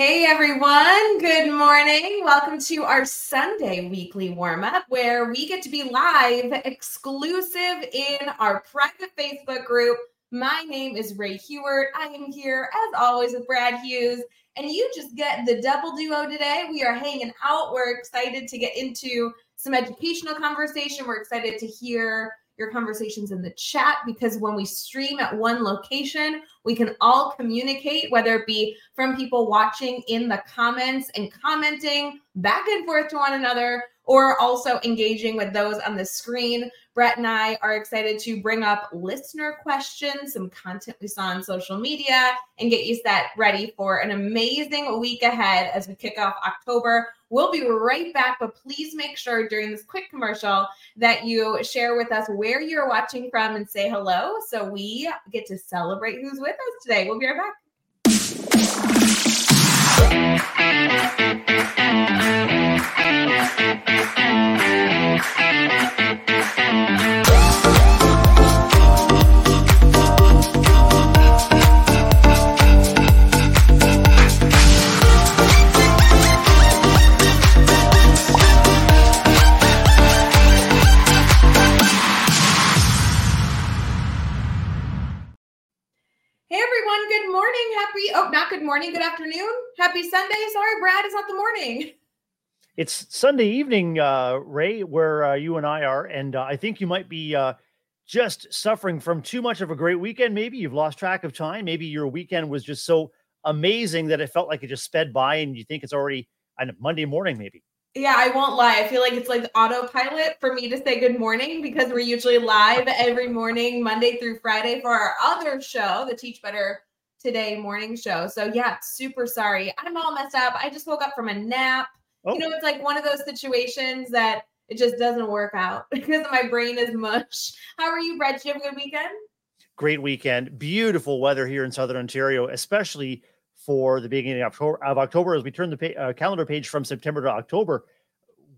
Hey everyone, good morning. Welcome to our Sunday weekly warm up where we get to be live exclusive in our private Facebook group. My name is Ray Hewart. I am here as always with Brad Hughes, and you just get the double duo today. We are hanging out. We're excited to get into some educational conversation. We're excited to hear your conversations in the chat because when we stream at one location, we can all communicate, whether it be from people watching in the comments and commenting back and forth to one another, or also engaging with those on the screen. Brett and I are excited to bring up listener questions, some content we saw on social media, and get you set ready for an amazing week ahead as we kick off October. We'll be right back, but please make sure during this quick commercial that you share with us where you're watching from and say hello so we get to celebrate who's with us today. We'll be right back. Oh, not good morning, good afternoon, happy Sunday. Sorry, Brad, it's not the morning. It's Sunday evening, uh, Ray, where uh, you and I are, and uh, I think you might be uh, just suffering from too much of a great weekend. Maybe you've lost track of time. Maybe your weekend was just so amazing that it felt like it just sped by, and you think it's already on Monday morning, maybe. Yeah, I won't lie. I feel like it's like autopilot for me to say good morning because we're usually live every morning, Monday through Friday, for our other show, the Teach Better today morning show. So yeah, super sorry. I'm all messed up. I just woke up from a nap. Oh. You know, it's like one of those situations that it just doesn't work out because my brain is mush. How are you, Brett? Did you have a good weekend? Great weekend. Beautiful weather here in Southern Ontario, especially for the beginning of October. Of October as we turn the uh, calendar page from September to October,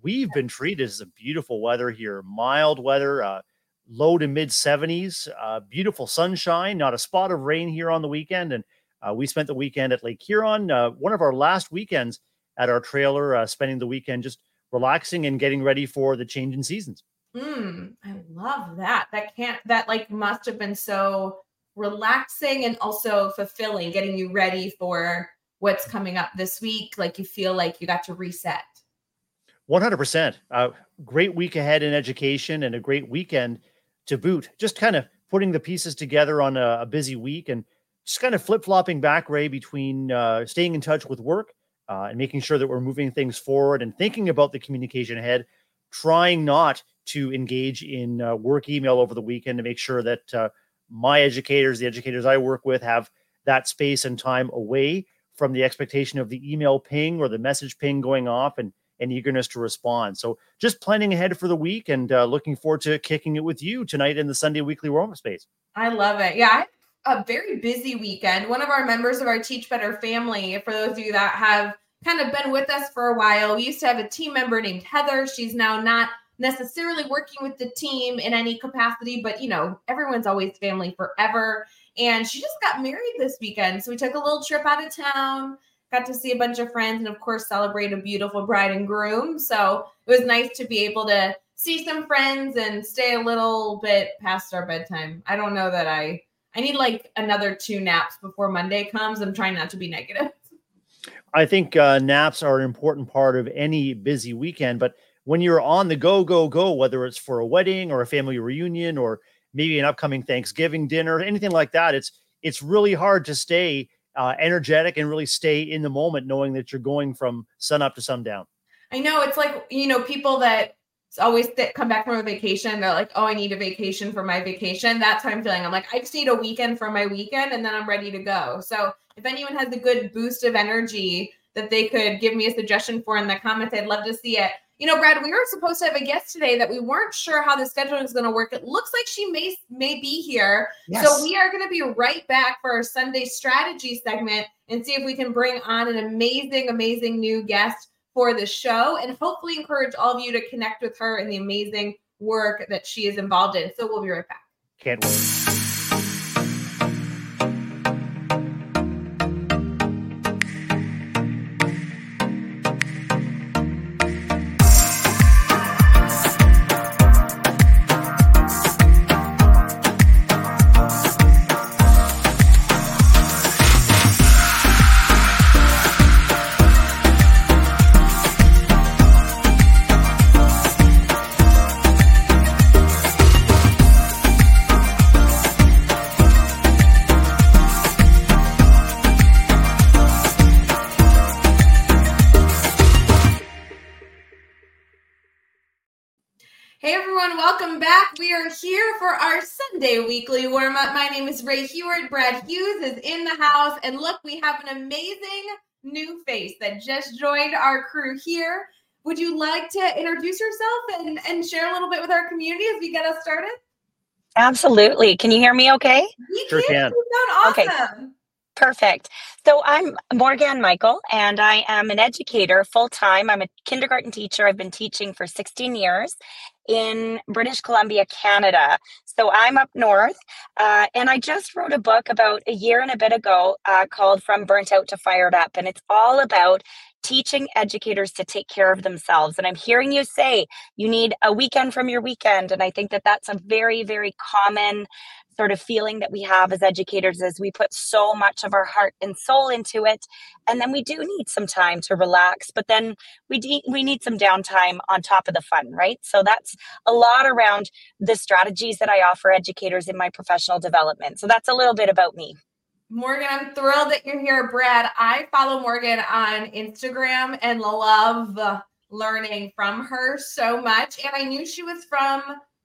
we've been treated as a beautiful weather here, mild weather. Uh, low to mid 70s. Uh, beautiful sunshine, not a spot of rain here on the weekend. And uh, we spent the weekend at Lake Huron, uh, one of our last weekends at our trailer, uh, spending the weekend just relaxing and getting ready for the change in seasons. Mm, I love that. That can't, that like must have been so relaxing and also fulfilling, getting you ready for what's coming up this week. Like you feel like you got to reset. 100%. Uh, great week ahead in education and a great weekend to boot. Just kind of putting the pieces together on a, a busy week and just kind of flip flopping back, Ray, between uh, staying in touch with work uh, and making sure that we're moving things forward and thinking about the communication ahead, trying not to engage in uh, work email over the weekend to make sure that uh, my educators, the educators I work with, have that space and time away from the expectation of the email ping or the message ping going off and and eagerness to respond. So just planning ahead for the week and uh, looking forward to kicking it with you tonight in the Sunday Weekly Up Space. I love it. Yeah, a very busy weekend. One of our members of our Teach Better family, for those of you that have kind of been with us for a while, we used to have a team member named Heather. She's now not necessarily working with the team in any capacity, but you know, everyone's always family forever. And she just got married this weekend. So we took a little trip out of town got to see a bunch of friends and of course celebrate a beautiful bride and groom so it was nice to be able to see some friends and stay a little bit past our bedtime i don't know that i i need like another two naps before monday comes i'm trying not to be negative i think uh, naps are an important part of any busy weekend but when you're on the go go go whether it's for a wedding or a family reunion or maybe an upcoming thanksgiving dinner anything like that it's it's really hard to stay uh, energetic and really stay in the moment, knowing that you're going from sun up to sundown. I know it's like you know people that always th- come back from a vacation. They're like, "Oh, I need a vacation for my vacation." That's how I'm feeling. I'm like, I just need a weekend for my weekend, and then I'm ready to go. So if anyone has a good boost of energy that they could give me a suggestion for in the comments, I'd love to see it. You know, Brad, we were supposed to have a guest today that we weren't sure how the scheduling is going to work. It looks like she may may be here. Yes. So we are going to be right back for our Sunday strategy segment and see if we can bring on an amazing, amazing new guest for the show and hopefully encourage all of you to connect with her and the amazing work that she is involved in. So we'll be right back. Can't wait. Sunday weekly warm up. My name is Ray Heward. Brad Hughes is in the house. And look, we have an amazing new face that just joined our crew here. Would you like to introduce yourself and, and share a little bit with our community as we get us started? Absolutely. Can you hear me okay? We Sure can. can. You sound Okay. Perfect. So I'm Morgan Michael, and I am an educator full time. I'm a kindergarten teacher. I've been teaching for 16 years in British Columbia, Canada. So I'm up north, uh, and I just wrote a book about a year and a bit ago uh, called From Burnt Out to Fired Up, and it's all about teaching educators to take care of themselves. And I'm hearing you say you need a weekend from your weekend, and I think that that's a very, very common sort of feeling that we have as educators is we put so much of our heart and soul into it and then we do need some time to relax but then we de- we need some downtime on top of the fun right so that's a lot around the strategies that I offer educators in my professional development so that's a little bit about me Morgan, I'm thrilled that you're here, Brad. I follow Morgan on Instagram and love learning from her so much. And I knew she was from,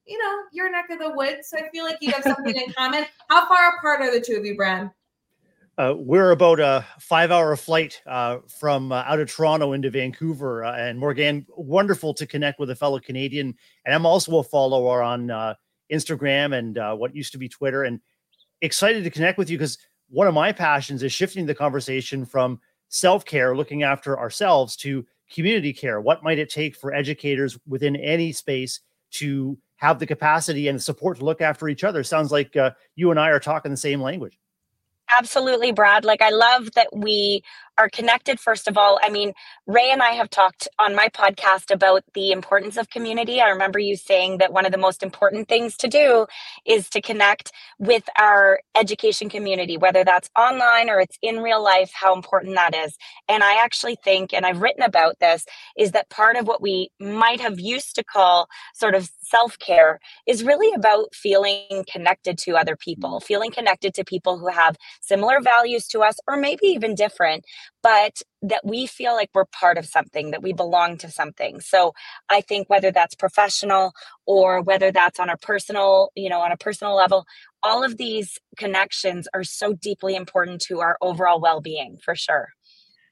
you know, your neck of the woods. So I feel like you have something in common. How far apart are the two of you, Brad? Uh, we're about a five-hour flight uh, from uh, out of Toronto into Vancouver, uh, and Morgan, wonderful to connect with a fellow Canadian. And I'm also a follower on uh, Instagram and uh, what used to be Twitter, and excited to connect with you because one of my passions is shifting the conversation from self-care, looking after ourselves, to community care. What might it take for educators within any space to have the capacity and support to look after each other? Sounds like uh, you and I are talking the same language. Absolutely, Brad. Like, I love that we are connected, first of all. I mean, Ray and I have talked on my podcast about the importance of community. I remember you saying that one of the most important things to do is to connect with our education community, whether that's online or it's in real life, how important that is. And I actually think, and I've written about this, is that part of what we might have used to call sort of self care is really about feeling connected to other people, mm. feeling connected to people who have similar values to us, or maybe even different, but that we feel like we're part of something, that we belong to something. So I think whether that's professional or whether that's on a personal, you know, on a personal level, all of these connections are so deeply important to our overall well being for sure.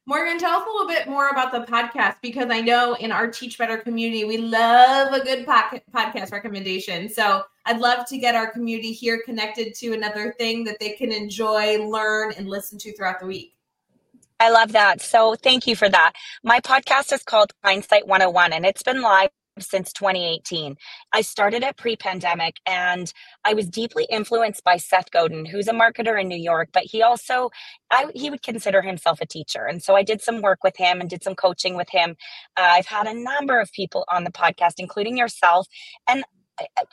Morgan, tell us a little bit more about the podcast because I know in our Teach Better community, we love a good pod- podcast recommendation. So I'd love to get our community here connected to another thing that they can enjoy, learn, and listen to throughout the week. I love that. So thank you for that. My podcast is called Hindsight 101 and it's been live since 2018. I started it pre pandemic and I was deeply influenced by Seth Godin, who's a marketer in New York, but he also, I, he would consider himself a teacher. And so I did some work with him and did some coaching with him. Uh, I've had a number of people on the podcast, including yourself. And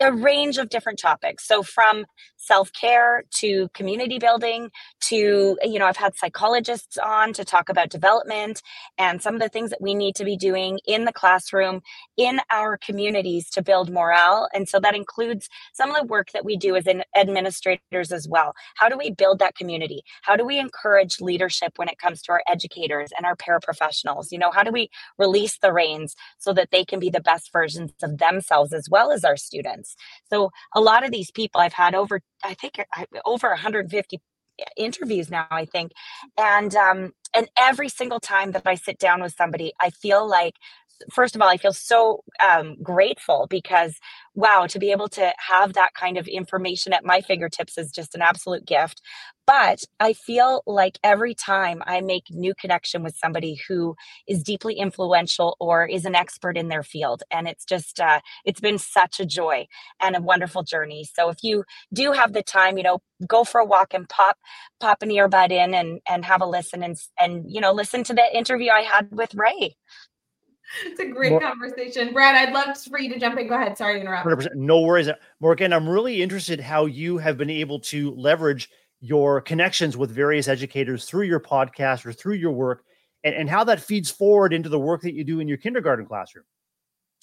a range of different topics. So from self-care to community building to you know I've had psychologists on to talk about development and some of the things that we need to be doing in the classroom in our communities to build morale and so that includes some of the work that we do as administrators as well. How do we build that community? How do we encourage leadership when it comes to our educators and our paraprofessionals? You know, how do we release the reins so that they can be the best versions of themselves as well as our students? So a lot of these people I've had over I think over 150 interviews now I think. And um and every single time that I sit down with somebody I feel like first of all I feel so um grateful because wow to be able to have that kind of information at my fingertips is just an absolute gift but I feel like every time I make new connection with somebody who is deeply influential or is an expert in their field and it's just uh it's been such a joy and a wonderful journey so if you do have the time you know go for a walk and pop pop an earbud in and and have a listen and and you know listen to the interview I had with Ray. It's a great Mor- conversation. Brad, I'd love for you to jump in. Go ahead. Sorry to interrupt. 100%. No worries. Morgan, I'm really interested how you have been able to leverage your connections with various educators through your podcast or through your work and, and how that feeds forward into the work that you do in your kindergarten classroom.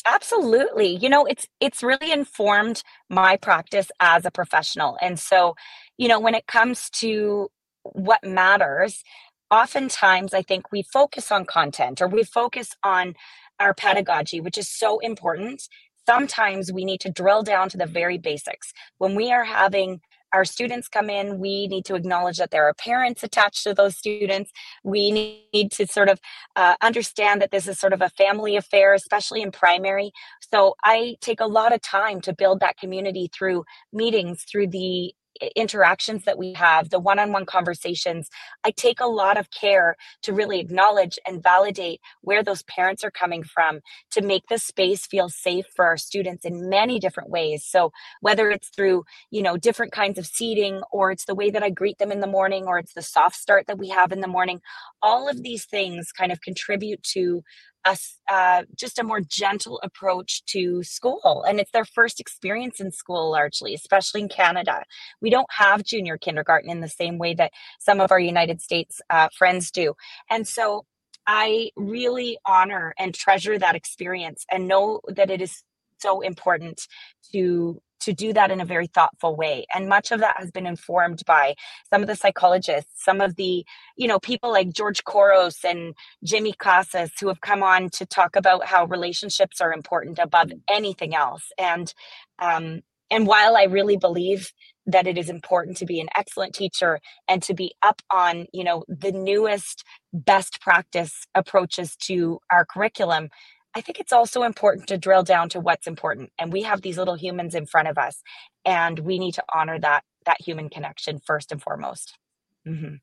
Absolutely. You know, it's it's really informed my practice as a professional. And so, you know, when it comes to what matters, oftentimes I think we focus on content or we focus on our pedagogy, which is so important. sometimes we need to drill down to the very basics. When we are having our students come in, we need to acknowledge that there are parents attached to those students. We need to sort of uh, understand that this is sort of a family affair, especially in primary. So I take a lot of time to build that community through meetings, through the interactions that we have, the one on one conversations, I take a lot of care to really acknowledge and validate where those parents are coming from to make the space feel safe for our students in many different ways. So, whether it's through, you know, different kinds of seating, or it's the way that I greet them in the morning, or it's the soft start that we have in the morning, all of these things kind of contribute to a, uh, just a more gentle approach to school. And it's their first experience in school, largely, especially in Canada. We don't have junior kindergarten in the same way that some of our United States uh, friends do. And so I really honor and treasure that experience and know that it is so important to to do that in a very thoughtful way. And much of that has been informed by some of the psychologists some of the you know people like george couros and jimmy casas who have come on to talk about how relationships are important above anything else. And um, and while i really believe that it is important to be an excellent teacher and to be up on you know the newest best practice approaches to our curriculum I think it's also important to drill down to what's important. And we have these little humans in front of us, and we need to honor that that human connection first and foremost. Mm-hmm.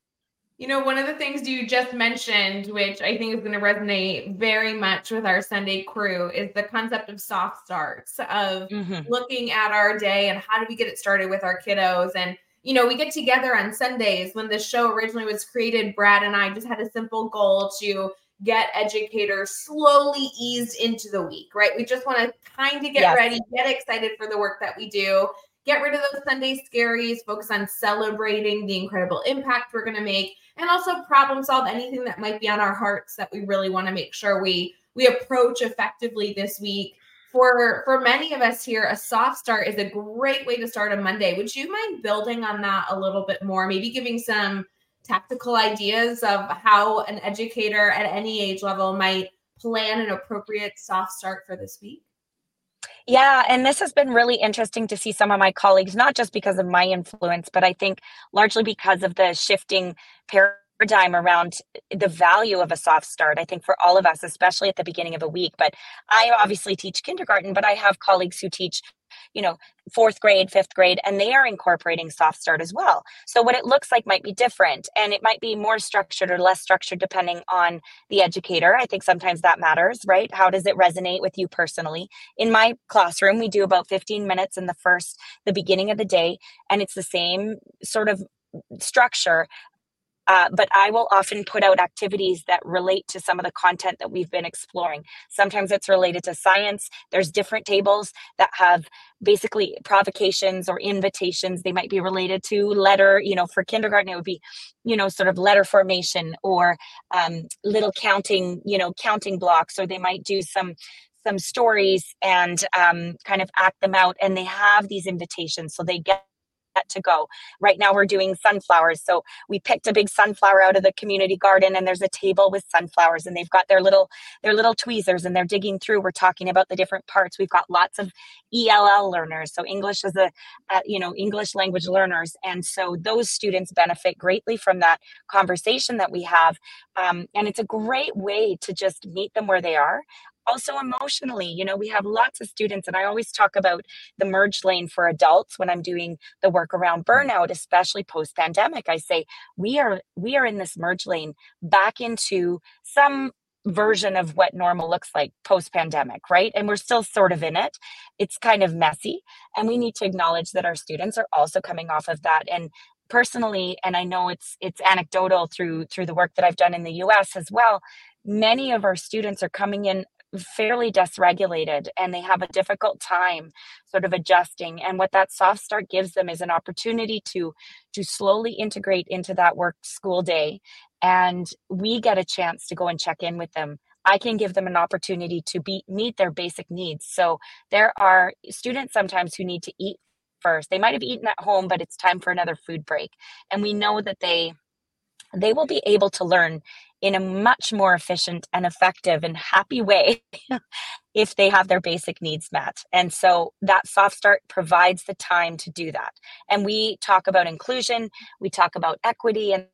You know, one of the things you just mentioned, which I think is going to resonate very much with our Sunday crew, is the concept of soft starts, of mm-hmm. looking at our day and how do we get it started with our kiddos. And, you know, we get together on Sundays. When the show originally was created, Brad and I just had a simple goal to get educators slowly eased into the week, right? We just want to kind of get yes. ready, get excited for the work that we do, get rid of those Sunday scaries, focus on celebrating the incredible impact we're going to make, and also problem solve anything that might be on our hearts that we really want to make sure we we approach effectively this week. For for many of us here, a soft start is a great way to start a Monday. Would you mind building on that a little bit more? Maybe giving some tactical ideas of how an educator at any age level might plan an appropriate soft start for this week? Yeah, and this has been really interesting to see some of my colleagues, not just because of my influence, but I think largely because of the shifting paradigm around the value of a soft start. I think for all of us, especially at the beginning of a week. But I obviously teach kindergarten, but I have colleagues who teach you know fourth grade fifth grade and they are incorporating soft start as well. So what it looks like might be different and it might be more structured or less structured depending on the educator. I think sometimes that matters right? How does it resonate with you personally? In my classroom we do about 15 minutes in the first the beginning of the day and it's the same sort of structure uh, but I will often put out activities that relate to some of the content that we've been exploring. Sometimes it's related to science. There's different tables that have basically provocations or invitations. They might be related to letter, you know, for kindergarten, it would be, you know, sort of letter formation or um, little counting, you know, counting blocks, or they might do some some stories and um, kind of act them out and they have these invitations so they get to go. Right now, we're doing sunflowers. So we picked a big sunflower out of the community garden, and there's a table with sunflowers, and they've got their little their little tweezers, and they're digging through. We're talking about the different parts. We've got lots of ELL learners, so English is a, a you know English language learners, and so those students benefit greatly from that conversation that we have, um, and it's a great way to just meet them where they are also emotionally you know we have lots of students and i always talk about the merge lane for adults when i'm doing the work around mm. burnout especially post pandemic i say we are we are in this merge lane back into some version of what normal looks like post pandemic, right? And we're still sort of in it. It's kind of messy. And we need to acknowledge that our students are also coming off of that. And personally, and I know it's it's anecdotal through through the work that I've done in the US as well, many of our students are coming in fairly dysregulated and they have a difficult time sort of adjusting and what that soft start gives them is an opportunity to to slowly integrate into that work school day and we get a chance to go and check in with them I can give them an opportunity to be meet their basic needs. So there are students sometimes who need to eat first. They might have eaten at home, but it's time for another food break. And we know that they they will be able to learn in a much more efficient and effective and happy way if they have their basic needs met. And so that soft start provides the time to do that. And we talk about inclusion, we talk about equity and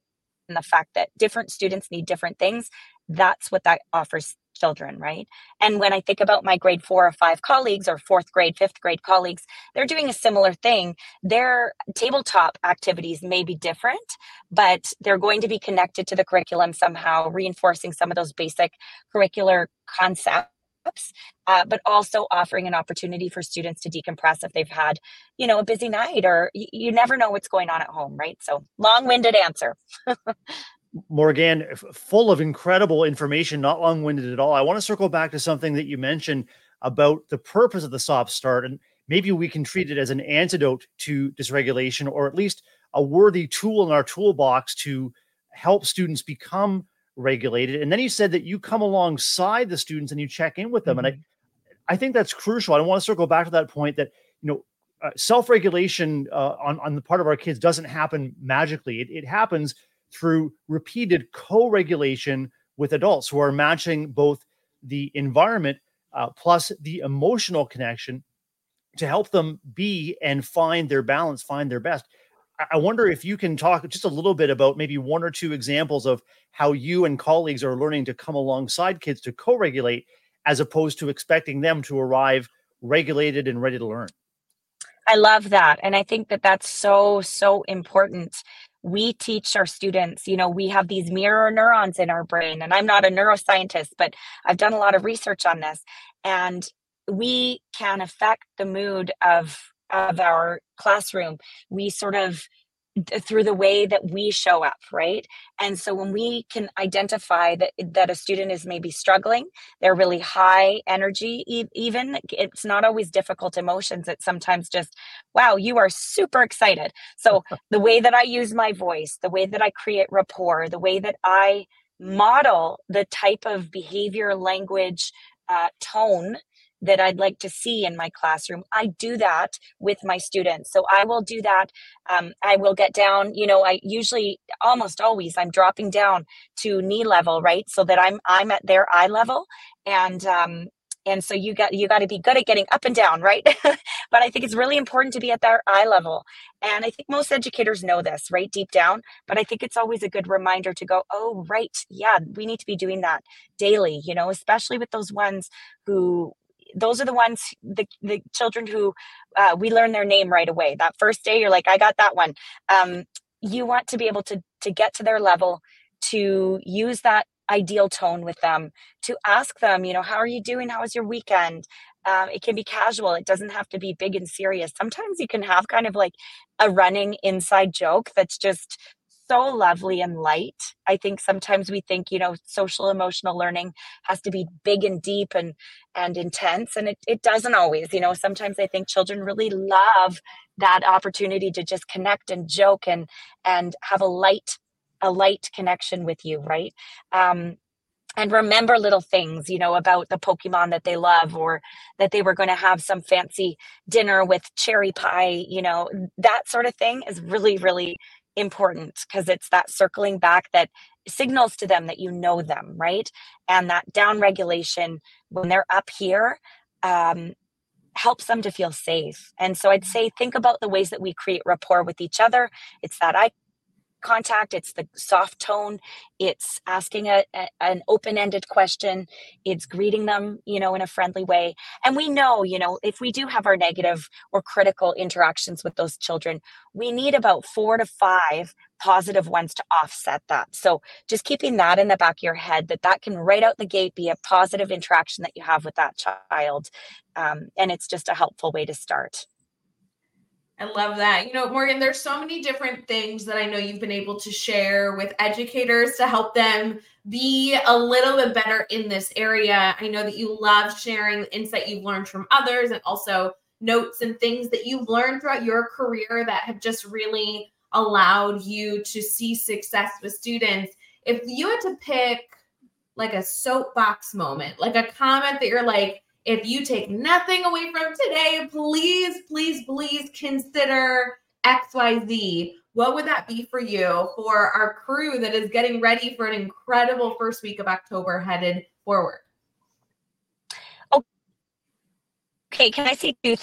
the fact that different students need different things. That's what that offers children, right? And when I think about my grade four or five colleagues or fourth grade, fifth grade colleagues, they're doing a similar thing. Their tabletop activities may be different, but they're going to be connected to the curriculum somehow, reinforcing some of those basic curricular concepts. Uh, but also offering an opportunity for students to decompress if they've had, you know, a busy night or you never know what's going on at home, right? So long-winded answer. Morgan, full of incredible information, not long winded at all. I want to circle back to something that you mentioned about the purpose of the soft start. And maybe we can treat it as an antidote to dysregulation or at least a worthy tool in our toolbox to help students become regulated. And then you said that you come alongside the students and you check in with them. Mm-hmm. And I, mm-hmm. I think that's crucial. I want to circle back to that point that, you know, uh, self-regulation uh, on, on the part of our kids doesn't happen magically. It, it happens through repeated co regulation with adults who are matching both the environment uh, plus the emotional connection to help them be and find their balance, find their best. I wonder if you can talk just a little bit about maybe one or two examples of how you and colleagues are learning to come alongside kids to co regulate as opposed to expecting them to arrive regulated and ready to learn. I love that. And I think that that's so, so important we teach our students you know we have these mirror neurons in our brain and i'm not a neuroscientist but i've done a lot of research on this and we can affect the mood of of our classroom. We sort of through the way that we show up right? And so when we can identify that that a student is maybe struggling they're really high energy even it's not always difficult emotions it's sometimes just wow you are super excited. So the way that i use my voice the way that i create rapport the way that i model the type of behavior language uh, tone that I'd like to see in my classroom. I do that with my students. So I will do that. Um, I will get down, you know, I usually almost always I'm dropping down to knee level, right? So that I'm I'm at their eye level. And um, and so you got you got to be good at getting up and down right but i think it's really important to be at their eye level and i think most educators know this right deep down but i think it's always a good reminder to go oh right yeah we need to be doing that daily you know especially with those ones who those are the ones the, the children who uh, we learn their name right away. That first day you're like i got that one. Um, you want to be able to to get to their level to use that ideal tone with them to ask them you know how are you doing? How was your weekend? Um, it can be casual. It doesn't have to be big and serious. Sometimes you can have kind of like a running inside joke that's just so lovely and light. I think sometimes we think, you know, social emotional learning has to be big and deep and and intense and it, it doesn't always. You know, sometimes I think children really love that opportunity to just connect and joke and and have a light a light connection with you, right? Um, and remember little things, you know, about the Pokemon that they love or that they were going to have some fancy dinner with cherry pie, you know, that sort of thing is really, really important because it's that circling back that signals to them that you know them, right? And that down regulation when they're up here um, helps them to feel safe. And so I'd say think about the ways that we create rapport with each other. It's that eye contact it's the soft tone it's asking a, a an open-ended question it's greeting them you know in a friendly way. And we know you know if we do have our negative or critical interactions with those children we need about four to five positive ones to offset that. So just keeping that in the back of your head that that can right out the gate be a positive interaction that you have with that child um, and it's just a helpful way to start I love that. You know, Morgan, there's so many different things that I know you've been able to share with educators to help them be a little bit better in this area. I know that you love sharing insight you've learned from others and also notes and things that you've learned throughout your career that have just really allowed you to see success with students. If you had to pick like a soapbox moment, like a comment that you're like, if you take nothing away from today, please, please, please consider XYZ. what would that be for you for our crew that is getting ready for an incredible first week of October headed forward? Okay, can I say two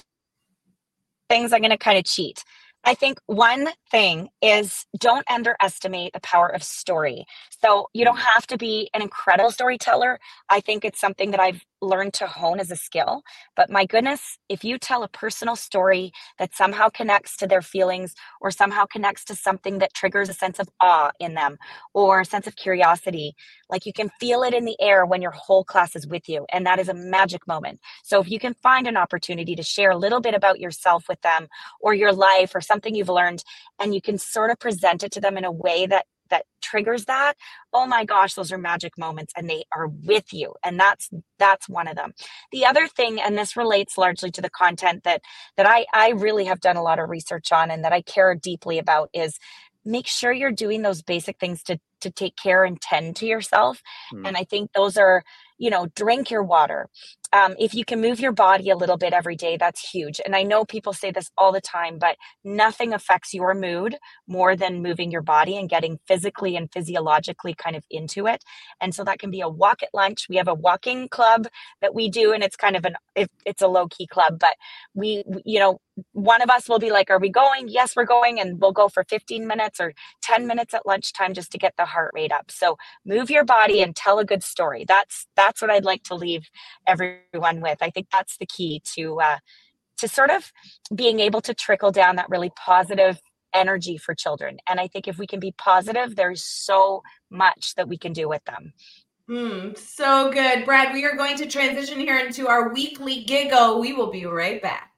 things? I'm going to kind of cheat. I think one thing is don't underestimate the power of story. So you don't mm. have to be an incredible storyteller. I think it's something that I've learned to hone as a skill. But my goodness, if you tell a personal story that somehow connects to their feelings or somehow connects to something that triggers a sense of awe in them or a sense of curiosity, like you can feel it in the air when your whole class is with you. And that is a magic moment. So if you can find an opportunity to share a little bit about yourself with them or your life or something you've learned, and you can sort of present it to them in a way that that triggers that oh my gosh those are magic moments and they are with you. And that's that's one of them. The other thing and this relates largely to the content that that i i really have done a lot of research on and that i care deeply about is make sure you're doing those basic things to to take care and tend to yourself mm. and i think those are you know drink your water um, if you can move your body a little bit every day, that's huge. And I know people say this all the time, but nothing affects your mood more than moving your body and getting physically and physiologically kind of into it. And so that can be a walk at lunch. We have a walking club that we do, and it's kind of an it's a low key club, but we, you know, one of us will be like, Are we going? Yes, we're going. And we'll go for 15 minutes or 10 minutes at lunchtime just to get the heart rate up. So move your body and tell a good story. That's that's what I'd like to leave everyone with. I think that's the key to uh, to sort of being able to trickle down that really positive energy for children. And I think if we can be positive, there's so much that we can do with them. Mm, so good. Brad, we are going to transition here into our weekly giggle. We will be right back.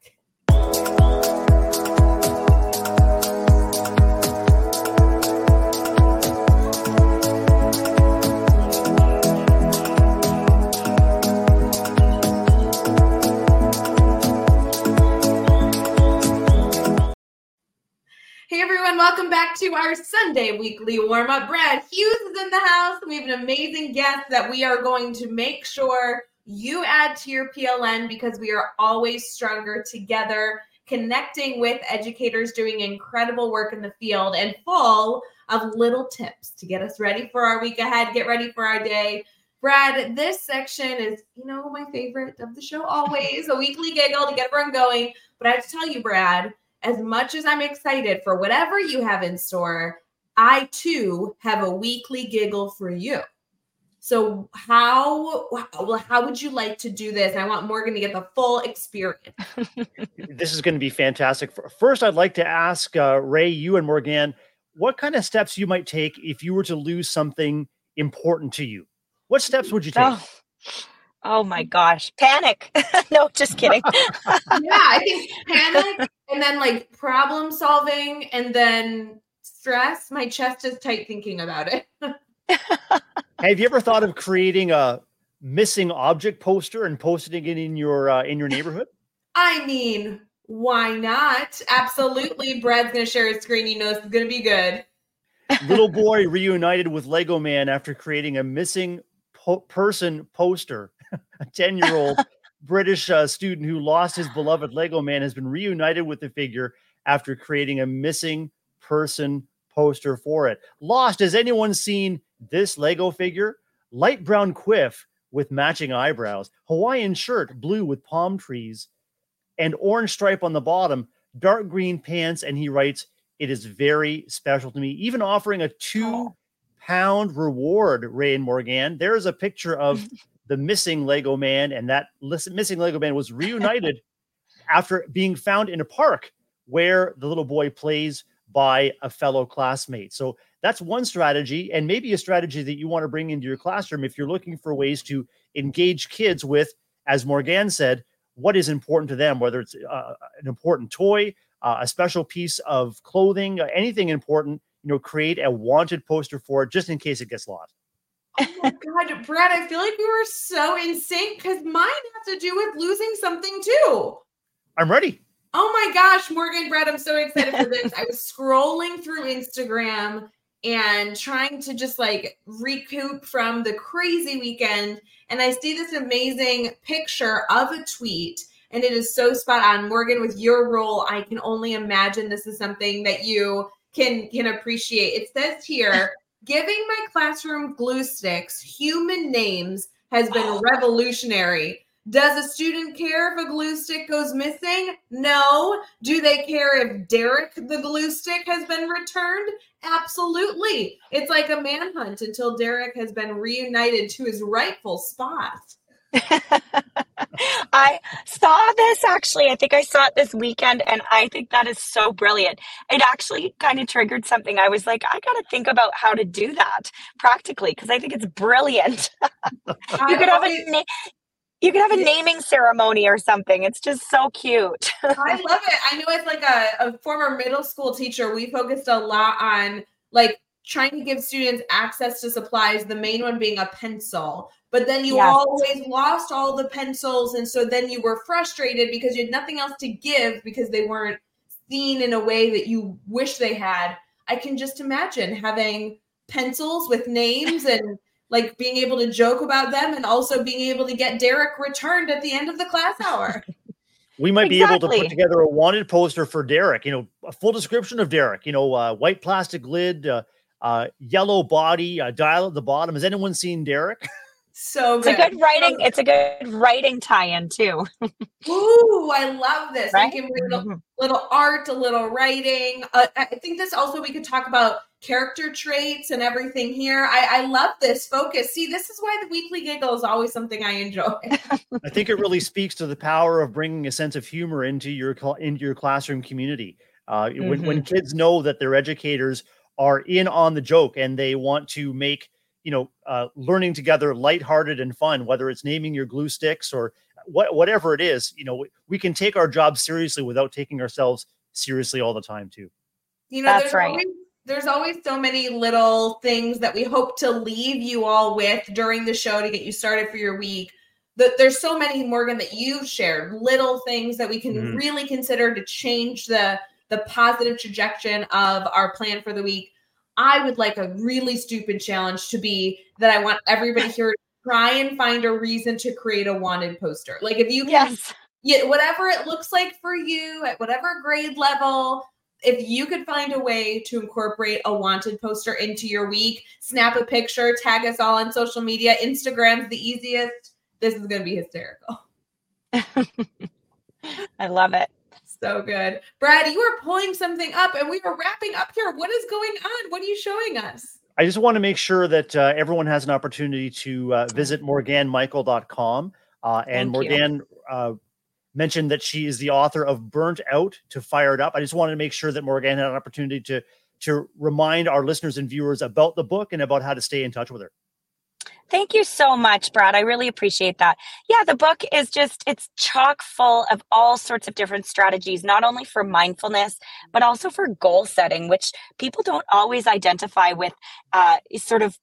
Hey everyone, welcome back to our Sunday weekly warm up. Brad Hughes is in the house. We have an amazing guest that we are going to make sure you add to your PLN because we are always stronger together, connecting with educators doing incredible work in the field and full of little tips to get us ready for our week ahead, get ready for our day. Brad, this section is, you know, my favorite of the show always, a weekly giggle to get everyone going. But I have to tell you, Brad, as much as I'm excited for whatever you have in store, I too have a weekly giggle for you. So how how would you like to do this? I want Morgan to get the full experience. this is going to be fantastic. First, I'd like to ask uh, Ray, you and Morgan, what kind of steps you might take if you were to lose something important to you. What steps would you take? Oh. Oh my gosh, panic. no, just kidding. yeah, I think panic and then like problem solving and then stress. My chest is tight thinking about it. Have you ever thought of creating a missing object poster and posting it in your uh, in your neighborhood? I mean, why not? Absolutely. Brad's going to share his screen. He knows it's going to be good. Little boy reunited with Lego Man after creating a missing po- person poster a 10 year old British uh, student who lost his beloved Lego man has been reunited with the figure after creating a missing person poster for it. Lost, has anyone seen this Lego figure? Light brown quiff with matching eyebrows, Hawaiian shirt, blue with palm trees, and orange stripe on the bottom, dark green pants. And he writes, It is very special to me, even offering a two pound reward, Ray and Morgan. There is a picture of the missing Lego man, and that missing Lego man was reunited after being found in a park where the little boy plays by a fellow classmate. So that's one strategy, and maybe a strategy that you want to bring into your classroom if you're looking for ways to engage kids with, as Morgan said, what is important to them, whether it's uh, an important toy, uh, a special piece of clothing, anything important. You know, create a wanted poster for it just in case it gets lost. Oh my god, Brad, I feel like we were so in sync because mine has to do with losing something too. I'm ready. Oh my gosh, Morgan, Brad, I'm so excited for this. I was scrolling through Instagram and trying to just like recoup from the crazy weekend. And I see this amazing picture of a tweet, and it is so spot on. Morgan, with your role, I can only imagine this is something that you can can appreciate. It says here, giving my classroom glue sticks human names has been revolutionary. Does a student care if a glue stick goes missing? No. Do they care if Derek the glue stick has been returned? Absolutely. It's like a manhunt until Derek has been reunited to his rightful spot. I saw this actually. I think I saw it this weekend, and I think that is so brilliant. It actually kind of triggered something. I was like, I got to think about how to do that practically because I think it's brilliant. you could have a na- you could have a naming ceremony or something. It's just so cute. I love it. I know as like a, a former middle school teacher, we focused a lot on like trying to give students access to supplies, the main one being a pencil. But then you yes. always lost all the pencils. And so then you were frustrated because you had nothing else to give because they weren't seen in a way that you wish they had. I can just imagine having pencils with names and like being able to joke about them and also being able to get Derek returned at the end of the class hour. we might exactly. be able to put together a wanted poster for Derek, you know, a full description of Derek, you know, uh, white plastic lid, uh, uh, yellow body, uh, dial at the bottom. Has anyone seen Derek? So good. It's a good writing. It's a good writing tie-in too. Ooh, I love this. Right? Give a little, mm-hmm. little art, a little writing. Uh, I think this also we could talk about character traits and everything here. I, I love this focus. See, this is why the weekly giggle is always something I enjoy. I think it really speaks to the power of bringing a sense of humor into your into your classroom community. Uh, mm-hmm. When when mm-hmm. kids know that their educators are in on the joke and they want to make you know uh, learning together lighthearted and fun whether it's naming your glue sticks or what, whatever it is you know we, we can take our job seriously without taking ourselves seriously all the time too you know That's there's right. always there's always so many little things that we hope to leave you all with during the show to get you started for your week that there's so many morgan that you've shared little things that we can mm. really consider to change the the positive trajectory of our plan for the week I would like a really stupid challenge to be that I want everybody here to try and find a reason to create a wanted poster. Like if you can, yes. yeah, whatever it looks like for you at whatever grade level, if you could find a way to incorporate a wanted poster into your week, snap a picture, tag us all on social media. Instagram's the easiest. This is going to be hysterical. I love it. So good. Brad, you are pulling something up and we are wrapping up here. What is going on? What are you showing us? I just want to make sure that uh, everyone has an opportunity to uh, visit morganmichael.com. Uh, and Morgan uh, mentioned that she is the author of Burnt Out to Fired Up. I just wanted to make sure that Morgan had an opportunity to to remind our listeners and viewers about the book and about how to stay in touch with her. Thank you so much, Brad. I really appreciate that. Yeah, the book is just, it's chock full of all sorts of different strategies, not only for mindfulness, but also for goal setting, which people don't always identify with uh, sort of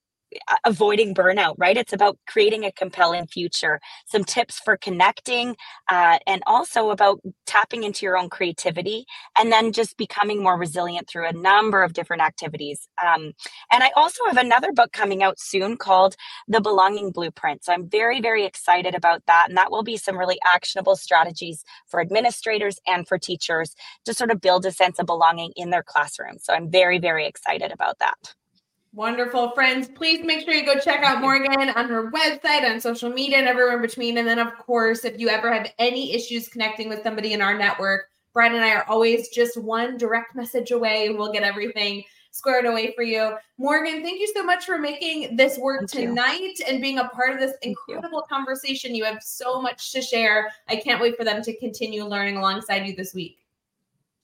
avoiding burnout, right? It's about creating a compelling future, some tips for connecting, uh, and also about tapping into your own creativity and then just becoming more resilient through a number of different activities. Um, and I also have another book coming out soon called The Belonging Blueprint. So I'm very, very excited about that. And that will be some really actionable strategies for administrators and for teachers to sort of build a sense of belonging in their classroom. So I'm very, very excited about that. Wonderful friends. Please make sure you go check out Morgan on her website, on social media, and everywhere in between. And then, of course, if you ever have any issues connecting with somebody in our network, Brian and I are always just one direct message away, and we'll get everything squared away for you. Morgan, thank you so much for making this work thank tonight you. and being a part of this incredible conversation. You have so much to share. I can't wait for them to continue learning alongside you this week.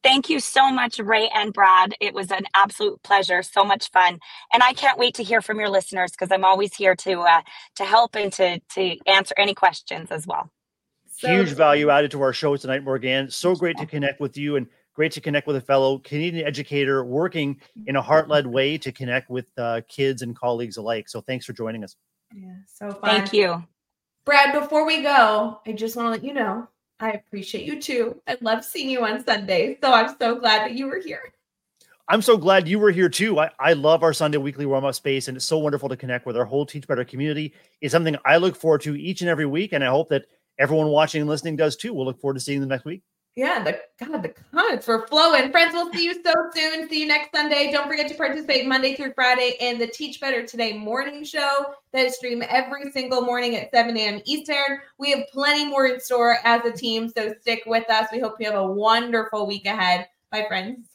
Thank you so much, Ray and Brad. It was an absolute pleasure, so much fun, and I can't wait to hear from your listeners because I'm always here to uh, to help and to to answer any questions as well. So Huge value added to our show tonight, Morgan. So great to connect with you and great to connect with a fellow Canadian educator working in a heart led way to connect with uh, kids and colleagues alike. So thanks for joining us. Yeah, so fun. Thank you. Brad, before we go, I just want to let you know I appreciate you too. I love seeing you on Sunday. So I'm so glad that you were here. I'm so glad you were here too. I, I love our Sunday weekly warm up space, and it's so wonderful to connect with our whole Teach Better community. It's something I look forward to each and every week, and I hope that everyone watching and listening does too. We'll look forward to seeing them next week. Yeah, the God, the comments were flowing. Friends, we'll see you so soon. See you next Sunday. Don't forget to participate Monday through Friday in the Teach Better Today morning show that is streamed every single morning at 7 a.m. Eastern. We have plenty more in store as a team, so stick with us. We hope you have a wonderful week ahead. Bye, friends.